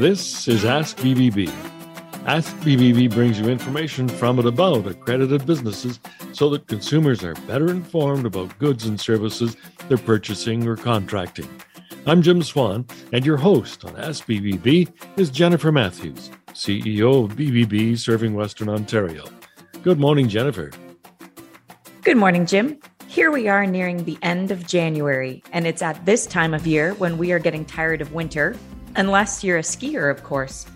This is Ask BBB. Ask BBB brings you information from and about accredited businesses so that consumers are better informed about goods and services they're purchasing or contracting. I'm Jim Swan, and your host on Ask BBB is Jennifer Matthews, CEO of BBB serving Western Ontario. Good morning, Jennifer. Good morning, Jim. Here we are nearing the end of January, and it's at this time of year when we are getting tired of winter, unless you're a skier, of course.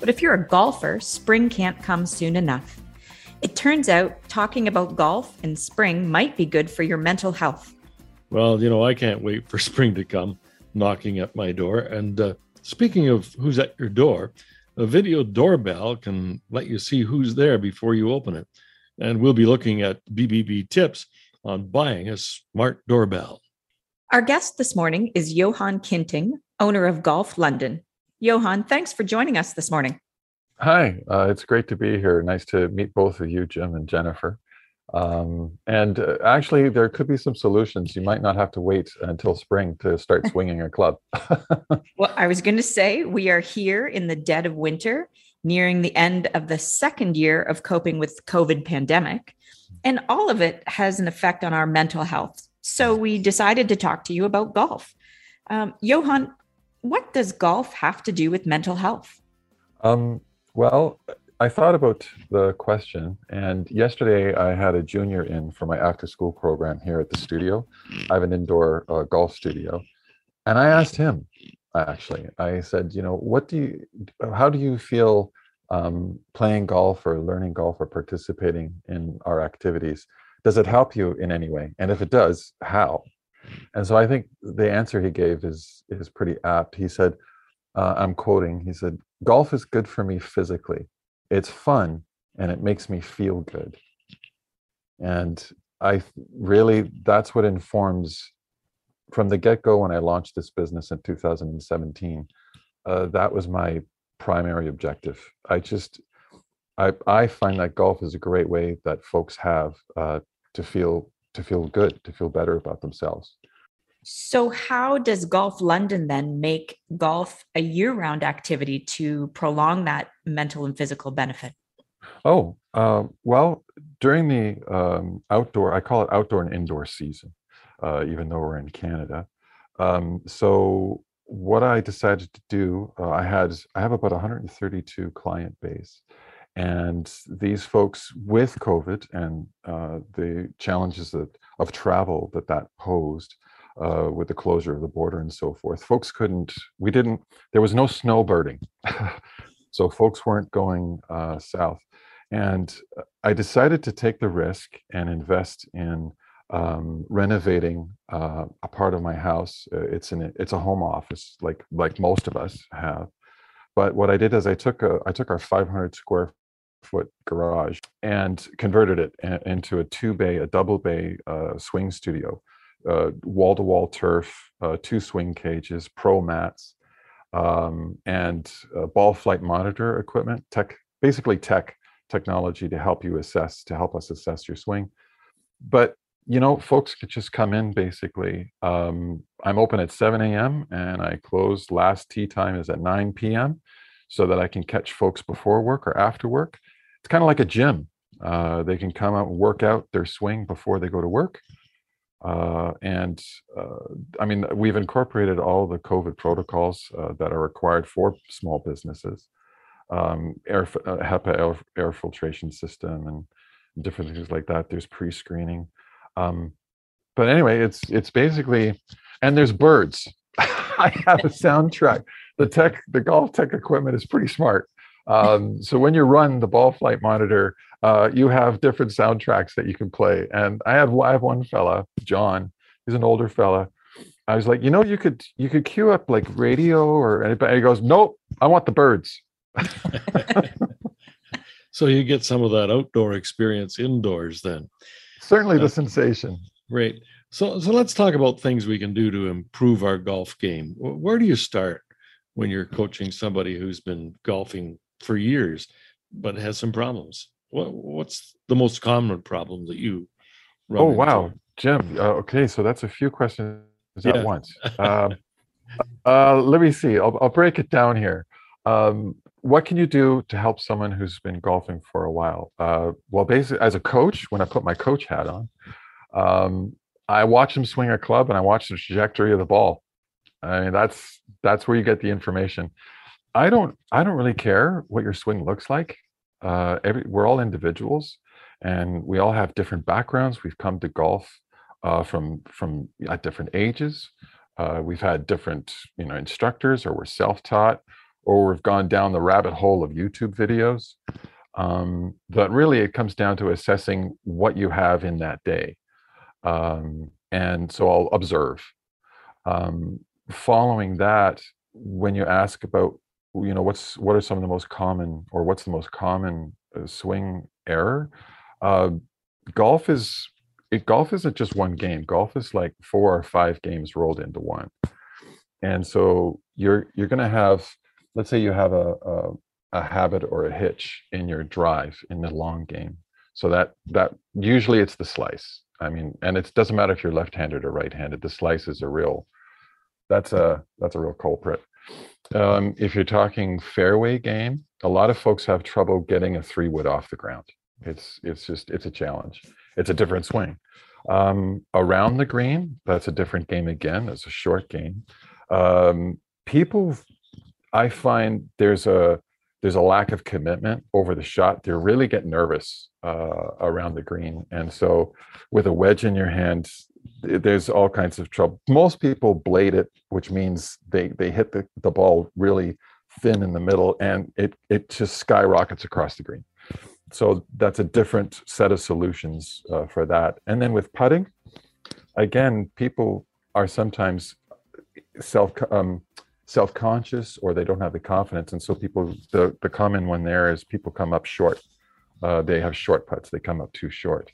But if you're a golfer, spring can't come soon enough. It turns out talking about golf in spring might be good for your mental health. Well, you know, I can't wait for spring to come knocking at my door. And uh, speaking of who's at your door, a video doorbell can let you see who's there before you open it. And we'll be looking at BBB tips on buying a smart doorbell. Our guest this morning is Johan Kinting, owner of Golf London. Johan, thanks for joining us this morning. Hi, uh, it's great to be here. Nice to meet both of you, Jim and Jennifer. Um, and uh, actually, there could be some solutions. You might not have to wait until spring to start swinging a club. well, I was going to say we are here in the dead of winter, nearing the end of the second year of coping with COVID pandemic, and all of it has an effect on our mental health. So we decided to talk to you about golf. Um, Johan, what does golf have to do with mental health? Um, well, I thought about the question, and yesterday I had a junior in for my after school program here at the studio. I have an indoor uh, golf studio, and I asked him actually, I said, you know, what do you, how do you feel um, playing golf or learning golf or participating in our activities? Does it help you in any way? And if it does, how? And so I think the answer he gave is is pretty apt. He said, uh, I'm quoting. He said, "Golf is good for me physically." it's fun and it makes me feel good and i really that's what informs from the get-go when i launched this business in 2017 uh, that was my primary objective i just I, I find that golf is a great way that folks have uh, to feel to feel good to feel better about themselves so, how does Golf London then make golf a year round activity to prolong that mental and physical benefit? Oh, uh, well, during the um, outdoor, I call it outdoor and indoor season, uh, even though we're in Canada. Um, so, what I decided to do, uh, I had I have about 132 client base, and these folks with COVID and uh, the challenges that, of travel that that posed, uh, with the closure of the border and so forth. Folks couldn't, we didn't, there was no snowbirding. so folks weren't going uh, south. And uh, I decided to take the risk and invest in um, renovating uh, a part of my house. Uh, it's an it's a home office, like like most of us have. But what I did is I took a I took our 500 square foot garage and converted it into a two bay, a double bay uh, swing studio wall to wall turf, uh, two swing cages, pro mats, um, and ball flight monitor equipment, tech, basically tech technology to help you assess, to help us assess your swing. But you know, folks could just come in basically. Um, I'm open at 7 a.m. and I close last tee time is at 9 p.m. so that I can catch folks before work or after work. It's kind of like a gym. Uh, they can come out and work out their swing before they go to work. Uh, and uh, I mean, we've incorporated all the COVID protocols uh, that are required for small businesses, um, air, uh, HEPA air, air, filtration system, and different things like that. There's pre-screening, um, but anyway, it's it's basically, and there's birds. I have a soundtrack. The tech, the golf tech equipment is pretty smart. Um, so when you run the ball flight monitor, uh, you have different soundtracks that you can play. And I have I have one fella, John. He's an older fella. I was like, you know, you could you could cue up like radio or anything. He goes, nope, I want the birds. so you get some of that outdoor experience indoors then. Certainly uh, the sensation. Great. So so let's talk about things we can do to improve our golf game. Where do you start when you're coaching somebody who's been golfing for years but has some problems? What what's the most common problem that you? oh wow, Jim. Uh, okay, so that's a few questions yeah. at once. Um, Uh, let me see. I'll, I'll break it down here. Um, what can you do to help someone who's been golfing for a while? Uh, well, basically, as a coach, when I put my coach hat on, um, I watch them swing a club and I watch the trajectory of the ball. I mean, that's that's where you get the information. I don't I don't really care what your swing looks like. Uh, every we're all individuals, and we all have different backgrounds. We've come to golf uh, from from at different ages. Uh, we've had different you know instructors, or we're self-taught, or we've gone down the rabbit hole of YouTube videos. Um, but really, it comes down to assessing what you have in that day. Um, and so I'll observe. Um, following that, when you ask about, you know, what's what are some of the most common, or what's the most common uh, swing error? Uh, golf is it, golf isn't just one game. Golf is like four or five games rolled into one, and so you're you're going to have let's say you have a, a, a habit or a hitch in your drive in the long game. So that that usually it's the slice. I mean, and it doesn't matter if you're left-handed or right-handed. The slice is a real that's a that's a real culprit. Um, if you're talking fairway game, a lot of folks have trouble getting a three wood off the ground. It's it's just it's a challenge. It's a different swing. Um, around the green, that's a different game again. It's a short game. Um, people I find there's a there's a lack of commitment over the shot. They really get nervous uh, around the green, and so with a wedge in your hand, there's all kinds of trouble. Most people blade it, which means they they hit the, the ball really thin in the middle, and it it just skyrockets across the green. So that's a different set of solutions uh, for that. And then with putting, again, people are sometimes self um, self-conscious or they don't have the confidence and so people the, the common one there is people come up short uh, they have short putts they come up too short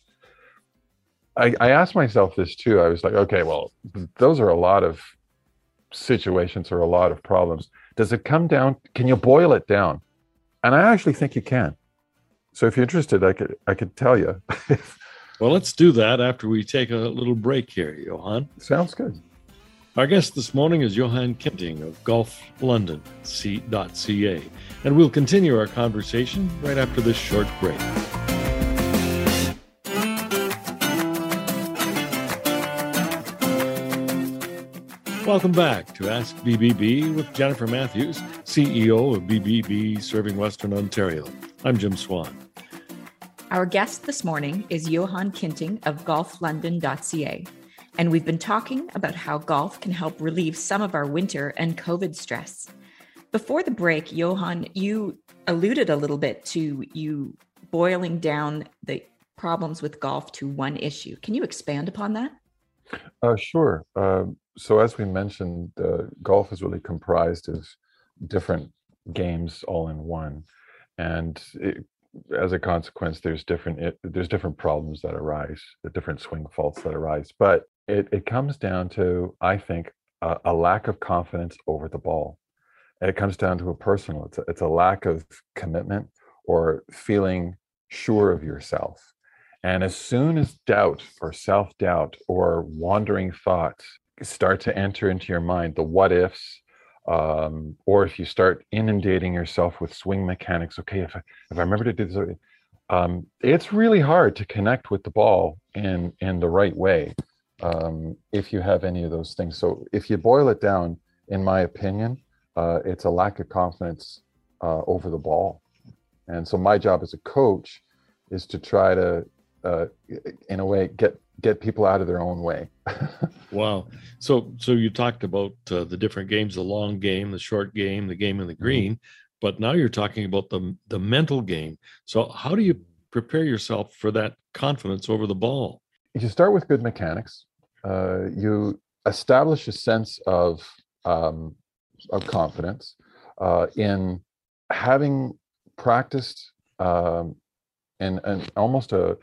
I, I asked myself this too. I was like okay well those are a lot of situations or a lot of problems. Does it come down can you boil it down? And i actually think you can. So if you're interested i could i could tell you. Well let's do that after we take a little break here johan. Sounds good. Our guest this morning is Johan Kinting of golflondon.ca, and we'll continue our conversation right after this short break. Welcome back to Ask BBB with Jennifer Matthews, CEO of BBB Serving Western Ontario. I'm Jim Swan. Our guest this morning is Johan Kinting of golflondon.ca. And we've been talking about how golf can help relieve some of our winter and COVID stress. Before the break, Johan, you alluded a little bit to you boiling down the problems with golf to one issue. Can you expand upon that? Uh, sure. Uh, so, as we mentioned, uh, golf is really comprised of different games all in one, and it, as a consequence, there's different it, there's different problems that arise, the different swing faults that arise. But it, it comes down to, I think, a, a lack of confidence over the ball. and it comes down to a personal, it's a, it's a lack of commitment or feeling sure of yourself. And as soon as doubt or self doubt or wandering thoughts start to enter into your mind, the what ifs, um, or if you start inundating yourself with swing mechanics, okay, if I, if I remember to do this, um, it's really hard to connect with the ball in in the right way um, if you have any of those things. So if you boil it down, in my opinion, uh, it's a lack of confidence uh, over the ball. And so my job as a coach is to try to, uh, in a way, get get people out of their own way. wow. So so you talked about uh, the different games: the long game, the short game, the game in the mm-hmm. green. Mm-hmm. But now you're talking about the the mental game. So how do you prepare yourself for that confidence over the ball? You start with good mechanics uh, you establish a sense of um, of confidence uh, in having practiced um, and, in almost a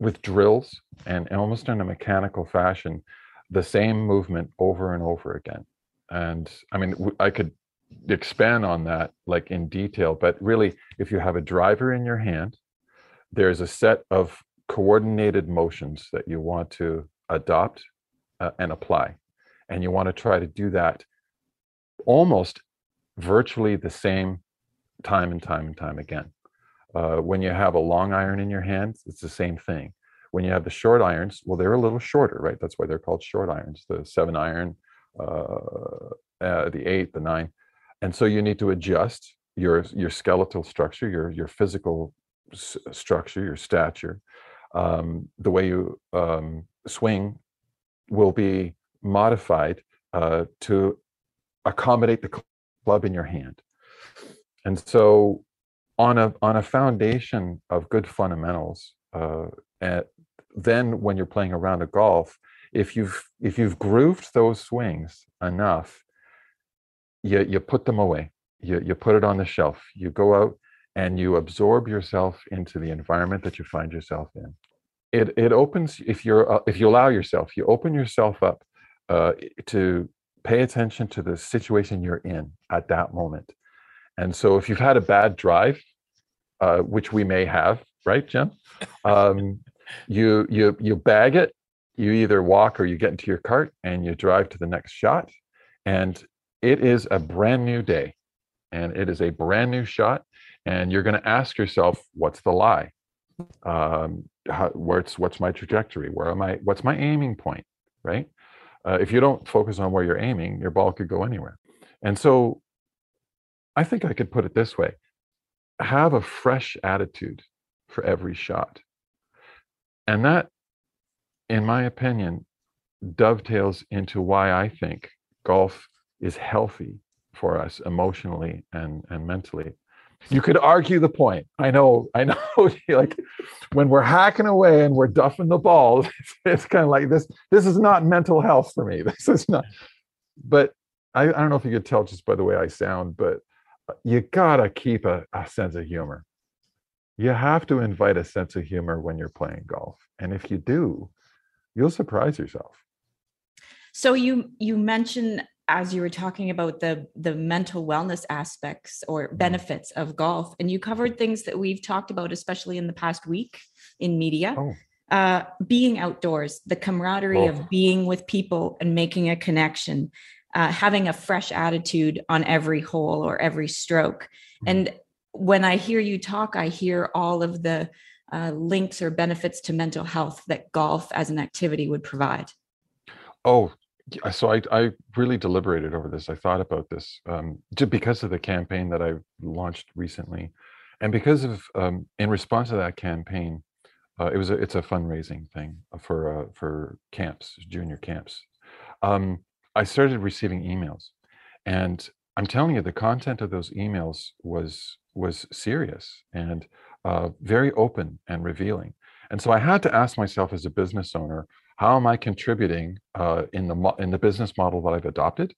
with drills and, almost in a mechanical fashion the same movement over and over again and i mean i could expand on that like in detail but really if you have a driver in your hand there's a set of coordinated motions that you want to adopt uh, and apply. And you want to try to do that almost virtually the same time and time and time again. Uh, when you have a long iron in your hand, it's the same thing. When you have the short irons, well, they're a little shorter, right? That's why they're called short irons. The seven iron, uh, uh, the eight, the nine, and so you need to adjust your your skeletal structure, your your physical s- structure, your stature, um, the way you um, swing will be modified uh, to accommodate the club in your hand. And so, on a on a foundation of good fundamentals, uh, and then when you're playing a round of golf, if you've if you've grooved those swings enough, you you put them away. You you put it on the shelf. You go out and you absorb yourself into the environment that you find yourself in. It it opens if you're uh, if you allow yourself, you open yourself up uh, to pay attention to the situation you're in at that moment. And so if you've had a bad drive, uh, which we may have, right, Jim? Um, you you you bag it. You either walk or you get into your cart and you drive to the next shot, and it is a brand new day, and it is a brand new shot, and you're going to ask yourself, what's the lie? Um, how, what's what's my trajectory? Where am I? What's my aiming point? Right? Uh, if you don't focus on where you're aiming, your ball could go anywhere. And so, I think I could put it this way: have a fresh attitude for every shot, and that, in my opinion, dovetails into why I think golf is healthy for us emotionally and and mentally. You could argue the point. I know i know like when we're hacking away and we're duffing the balls it's, it's kind of like this this is not mental health for me. This is not but I, I don't know if you could tell just by the way i sound but you gotta keep a, a sense of humor you have to invite a sense of humor when you're playing golf and if you do you'll surprise yourself so you you mentioned as you were talking about the the mental wellness aspects or Mm-hmm. benefits of golf and you covered things that we've talked about especially in the past week in media oh uh, being outdoors the camaraderie Oh. of being with people and making a connection uh, having a fresh attitude on every hole or every stroke Mhm. and when i hear you talk i hear all of the uh, links or benefits to mental health that golf as an activity would provide Oh, so I I really deliberated over this. I thought about this um, just because of the campaign that I launched recently, and because of um, in response to that campaign, uh, it was a, it's a fundraising thing for uh, for camps, junior camps. Um, I started receiving emails, and I'm telling you, the content of those emails was was serious and uh, very open and revealing. And so I had to ask myself as a business owner, how am I contributing uh, in the mo- in the business model that I've adopted,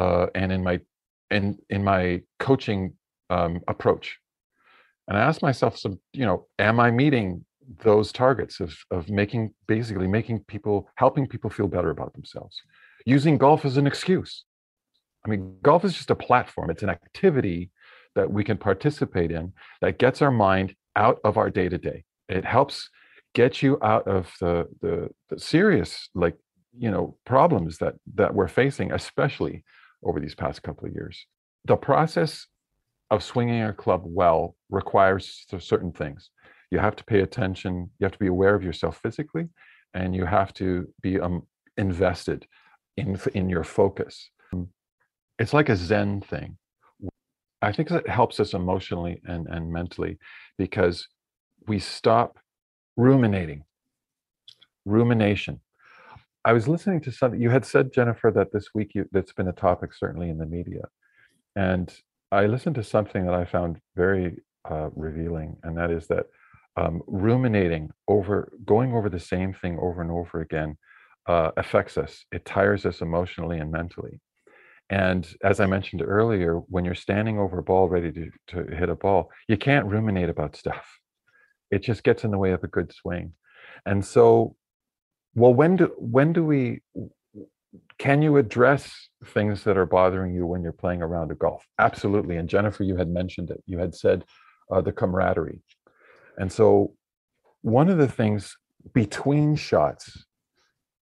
uh, and in my in in my coaching um, approach? And I asked myself, some you know, am I meeting those targets of of making basically making people helping people feel better about themselves, using golf as an excuse? I mean, golf is just a platform. It's an activity that we can participate in that gets our mind out of our day to day. It helps get you out of the, the the serious like you know problems that that we're facing, especially over these past couple of years. The process of swinging a club well requires certain things. You have to pay attention. You have to be aware of yourself physically, and you have to be um, invested in in your focus. It's like a zen thing. I think that helps us emotionally and, and mentally because we stop ruminating. Rumination. I was listening to something you had said jennifer that this week you, that's been a topic certainly in the media. And i listened to something that i found very uh, revealing and that is that um, ruminating over going over the same thing over and over again uh, affects us it tires us emotionally and mentally and as I mentioned earlier, when you're standing over a ball ready to, to hit a ball, you can't ruminate about stuff. It just gets in the way of a good swing. And so, well, when do when do we can you address things that are bothering you when you're playing around a round of golf? Absolutely. And Jennifer, you had mentioned it. You had said uh, the camaraderie. And so, one of the things between shots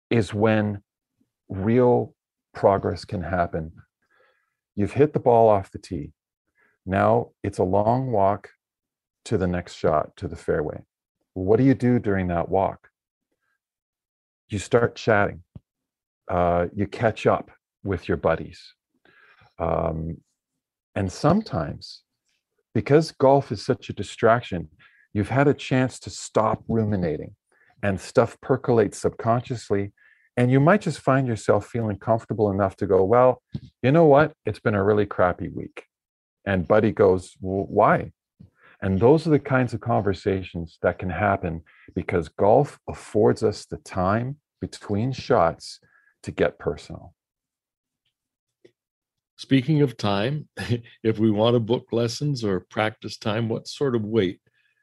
is when real progress can happen you've hit the ball off the tee. Now it's a long walk to the next shot to the fairway. What do you do during that walk? You start chatting. Uh, you catch up with your buddies. Um, and sometimes, because golf is such a distraction, you've had a chance to stop ruminating and stuff percolates subconsciously. And you might just find yourself feeling comfortable enough to go, Well, you know what? It's been a really crappy week. And Buddy goes, well, Why? And those are the kinds of conversations that can happen because golf affords us the time between shots to get personal. Speaking of time, if we want to book lessons or practice time, what sort of wait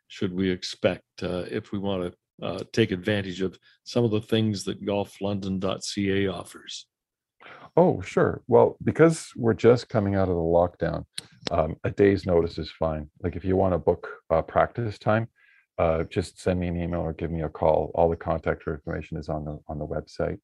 should we expect uh, if we want to uh, take advantage of some of the things that golflondon.ca offers? Oh, sure. Well, because we're just coming out of the lockdown, um, a day's notice is fine. Like if you want to book uh, practice time, uh, just send me an email or give me a call. All the contact information is on the on the website.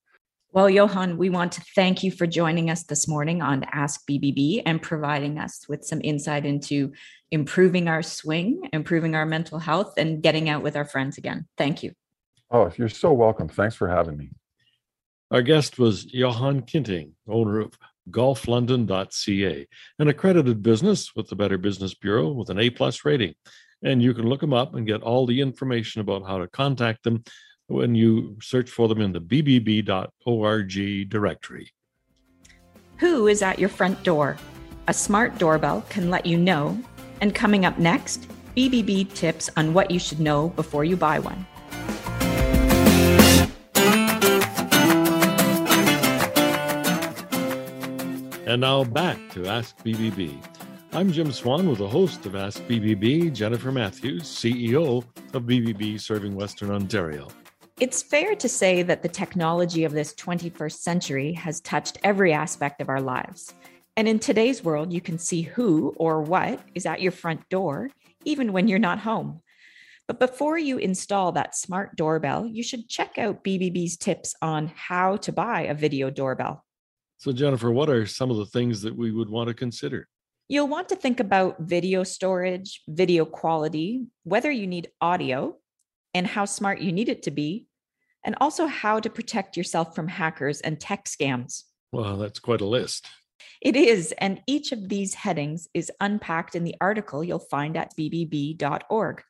Well, Johan, we want to thank you for joining us this morning on Ask BBB and providing us with some insight into improving our swing, improving our mental health, and getting out with our friends again. Thank you. Oh, you're so welcome. Thanks for having me. Our guest was Johan Kinting, owner of golflondon.ca, an accredited business with the Better Business Bureau with an A plus rating. And you can look them up and get all the information about how to contact them when you search for them in the bbb.org directory. Who is at your front door? A smart doorbell can let you know. And coming up next, BBB tips on what you should know before you buy one. And now back to Ask BBB. I'm Jim Swan with the host of Ask BBB, Jennifer Matthews, CEO of BBB Serving Western Ontario. It's fair to say that the technology of this 21st century has touched every aspect of our lives. And in today's world, you can see who or what is at your front door, even when you're not home. But before you install that smart doorbell, you should check out BBB's tips on how to buy a video doorbell. So, Jennifer, what are some of the things that we would want to consider? You'll want to think about video storage, video quality, whether you need audio, and how smart you need it to be, and also how to protect yourself from hackers and tech scams. Well, that's quite a list. It is, and each of these headings is unpacked in the article you'll find at bbb.org.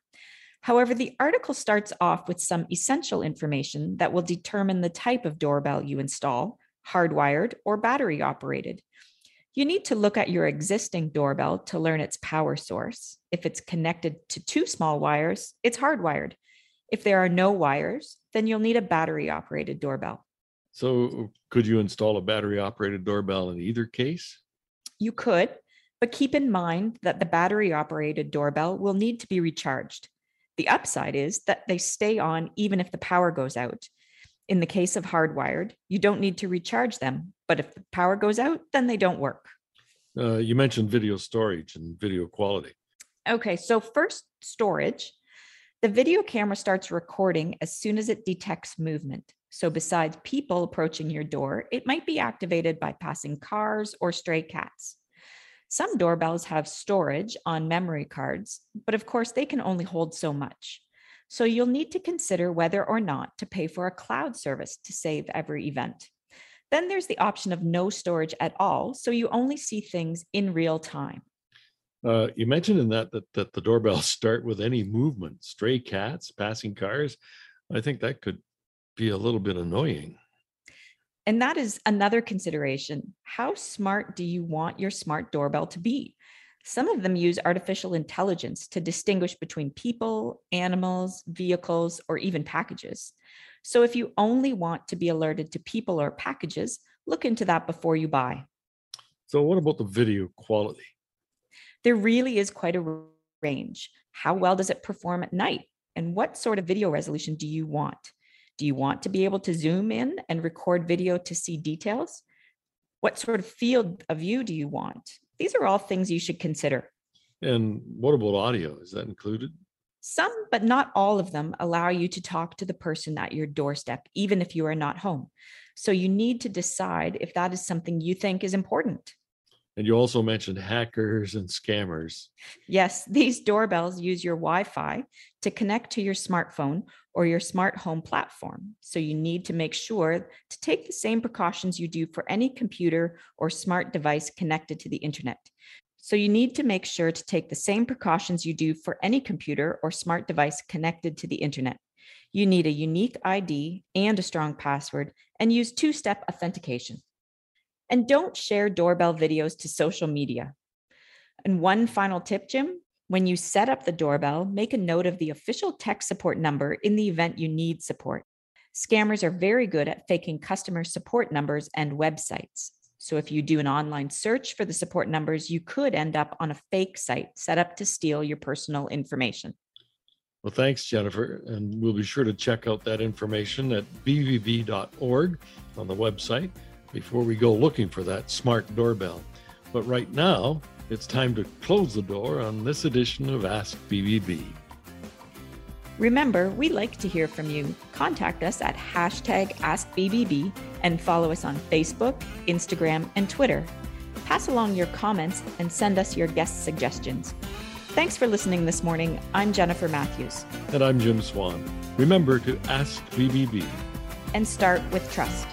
However, the article starts off with some essential information that will determine the type of doorbell you install hardwired, or battery operated. You need to look at your existing doorbell to learn its power source. If it's connected to two small wires, it's hardwired. If there are no wires, then you'll need a battery operated doorbell. So, could you install a battery operated doorbell in either case? You could, but keep in mind that the battery operated doorbell will need to be recharged. The upside is that they stay on even if the power goes out. In the case of hardwired, you don't need to recharge them, but if the power goes out, then they don't work. Uh, you mentioned video storage and video quality. Okay, so first, storage. The video camera starts recording as soon as it detects movement. So, besides people approaching your door, it might be activated by passing cars or stray cats. Some doorbells have storage on memory cards, but of course, they can only hold so much. So you'll need to consider whether or not to pay for a cloud service to save every event. Then there's the option of no storage at all, so you only see things in real time. Uh, you mentioned in that, that that the doorbells start with any movement, stray cats, passing cars. I think that could be a little bit annoying. And that is another consideration. How smart do you want your smart doorbell to be? Some of them use artificial intelligence to distinguish between people, animals, vehicles, or even packages. So if you only want to be alerted to people or packages, look into that before you buy. So, what about the video quality? There really is quite a range. How well does it perform at night? And what sort of video resolution do you want? Do you want to be able to zoom in and record video to see details? What sort of field of view do you want? These are all things you should consider. And what about audio? Is that included? Some, but not all of them, allow you to talk to the person at your doorstep, even if you are not home. So you need to decide if that is something you think is important. And you also mentioned hackers and scammers. Yes, these doorbells use your Wi Fi to connect to your smartphone or your smart home platform. So you need to make sure to take the same precautions you do for any computer or smart device connected to the internet. So you need to make sure to take the same precautions you do for any computer or smart device connected to the internet. You need a unique ID and a strong password and use two step authentication. And don't share doorbell videos to social media. And one final tip, Jim when you set up the doorbell, make a note of the official tech support number in the event you need support. Scammers are very good at faking customer support numbers and websites. So if you do an online search for the support numbers, you could end up on a fake site set up to steal your personal information. Well, thanks, Jennifer. And we'll be sure to check out that information at bbb.org on the website before we go looking for that smart doorbell. But right now, it's time to close the door on this edition of Ask BBB. Remember, we like to hear from you. Contact us at hashtag AskBBB and follow us on Facebook, Instagram, and Twitter. Pass along your comments and send us your guest suggestions. Thanks for listening this morning. I'm Jennifer Matthews. And I'm Jim Swan. Remember to ask BBB and start with trust.